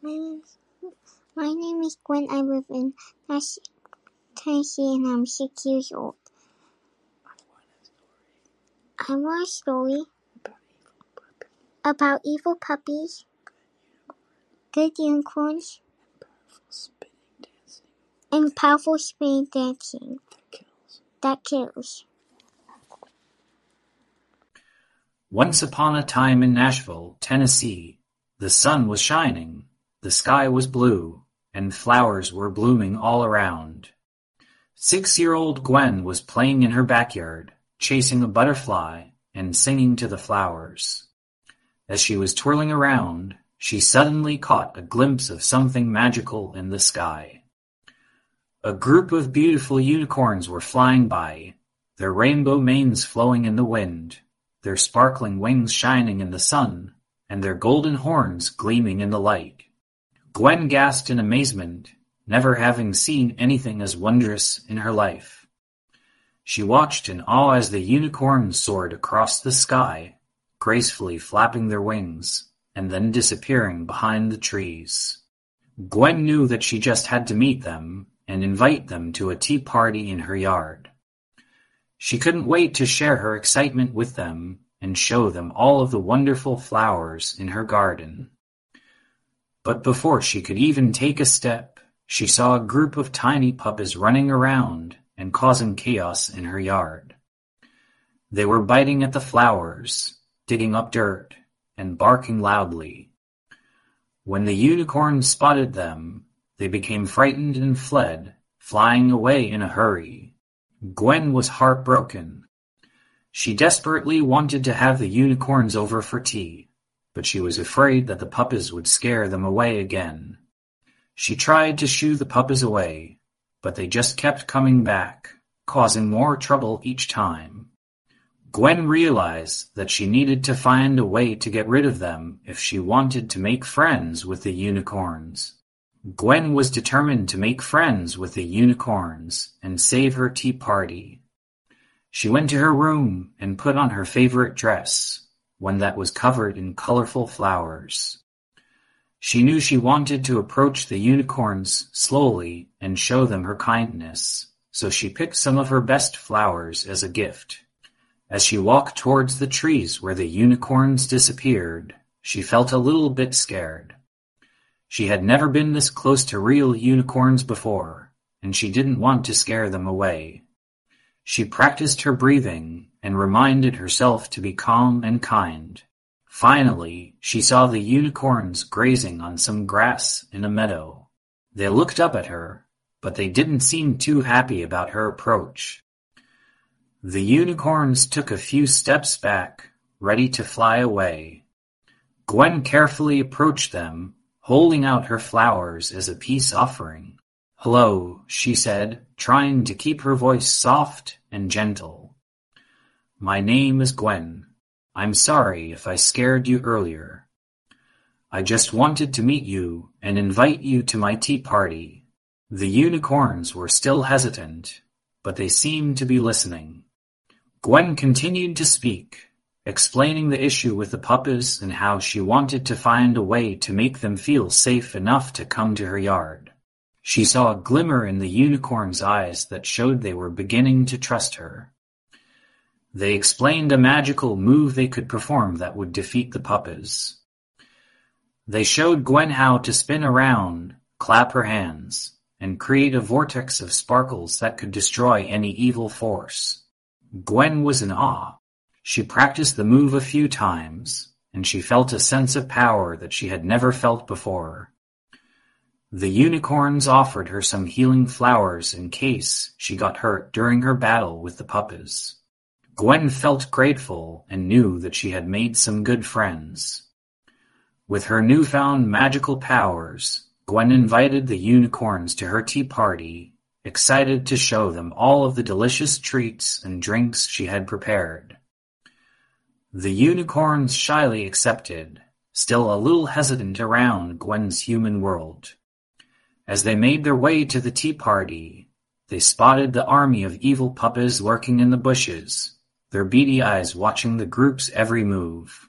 My name, my name is Gwen. I live in Tennessee and I'm six years old. I want a story about evil puppies, good unicorns, and powerful spinning dancing that kills. Once upon a time in Nashville, Tennessee, the sun was shining, the sky was blue, and flowers were blooming all around. Six-year-old Gwen was playing in her backyard, chasing a butterfly and singing to the flowers. As she was twirling around, she suddenly caught a glimpse of something magical in the sky. A group of beautiful unicorns were flying by, their rainbow manes flowing in the wind, their sparkling wings shining in the sun, and their golden horns gleaming in the light. Gwen gasped in amazement, never having seen anything as wondrous in her life. She watched in awe as the unicorns soared across the sky, gracefully flapping their wings, and then disappearing behind the trees. Gwen knew that she just had to meet them and invite them to a tea party in her yard. She couldn't wait to share her excitement with them and show them all of the wonderful flowers in her garden. But before she could even take a step, she saw a group of tiny puppies running around and causing chaos in her yard. They were biting at the flowers, digging up dirt, and barking loudly. When the unicorns spotted them, they became frightened and fled, flying away in a hurry. Gwen was heartbroken. She desperately wanted to have the unicorns over for tea, but she was afraid that the puppies would scare them away again. She tried to shoo the puppies away, but they just kept coming back, causing more trouble each time. Gwen realized that she needed to find a way to get rid of them if she wanted to make friends with the unicorns. Gwen was determined to make friends with the unicorns and save her tea party. She went to her room and put on her favorite dress, one that was covered in colorful flowers. She knew she wanted to approach the unicorns slowly and show them her kindness, so she picked some of her best flowers as a gift. As she walked towards the trees where the unicorns disappeared, she felt a little bit scared. She had never been this close to real unicorns before, and she didn't want to scare them away. She practiced her breathing and reminded herself to be calm and kind. Finally, she saw the unicorns grazing on some grass in a meadow. They looked up at her, but they didn't seem too happy about her approach. The unicorns took a few steps back, ready to fly away. Gwen carefully approached them holding out her flowers as a peace offering. "Hello," she said, trying to keep her voice soft and gentle. "My name is Gwen. I'm sorry if I scared you earlier. I just wanted to meet you and invite you to my tea party." The unicorns were still hesitant, but they seemed to be listening. Gwen continued to speak, explaining the issue with the puppies and how she wanted to find a way to make them feel safe enough to come to her yard. She saw a glimmer in the unicorn's eyes that showed they were beginning to trust her. They explained a magical move they could perform that would defeat the puppies. They showed Gwen how to spin around, clap her hands, and create a vortex of sparkles that could destroy any evil force. Gwen was in awe. She practiced the move a few times, and she felt a sense of power that she had never felt before. The unicorns offered her some healing flowers in case she got hurt during her battle with the puppies. Gwen felt grateful and knew that she had made some good friends. With her newfound magical powers, Gwen invited the unicorns to her tea party, excited to show them all of the delicious treats and drinks she had prepared. The unicorns shyly accepted, still a little hesitant around Gwen's human world. As they made their way to the tea party, they spotted the army of evil puppies lurking in the bushes, their beady eyes watching the group's every move.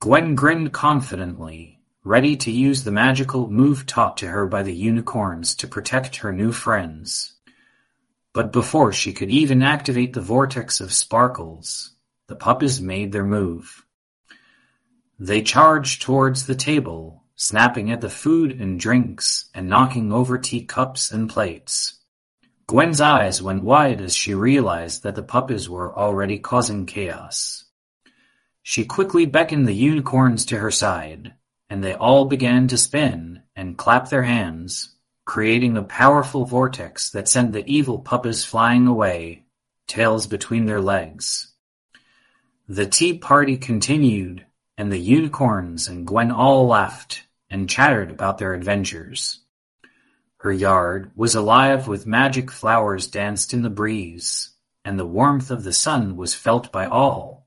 Gwen grinned confidently, ready to use the magical move taught to her by the unicorns to protect her new friends. But before she could even activate the vortex of sparkles, the puppies made their move. They charged towards the table, snapping at the food and drinks and knocking over teacups and plates. Gwen's eyes went wide as she realized that the puppies were already causing chaos. She quickly beckoned the unicorns to her side, and they all began to spin and clap their hands, creating a powerful vortex that sent the evil puppies flying away, tails between their legs. The tea party continued, and the unicorns and Gwen all laughed and chattered about their adventures. Her yard was alive with magic flowers danced in the breeze, and the warmth of the sun was felt by all.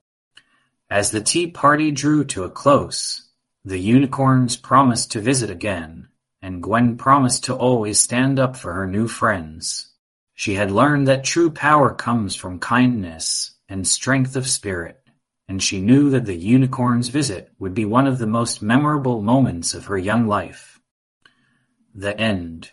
As the tea party drew to a close, the unicorns promised to visit again, and Gwen promised to always stand up for her new friends. She had learned that true power comes from kindness and strength of spirit, and she knew that the unicorn's visit would be one of the most memorable moments of her young life. The End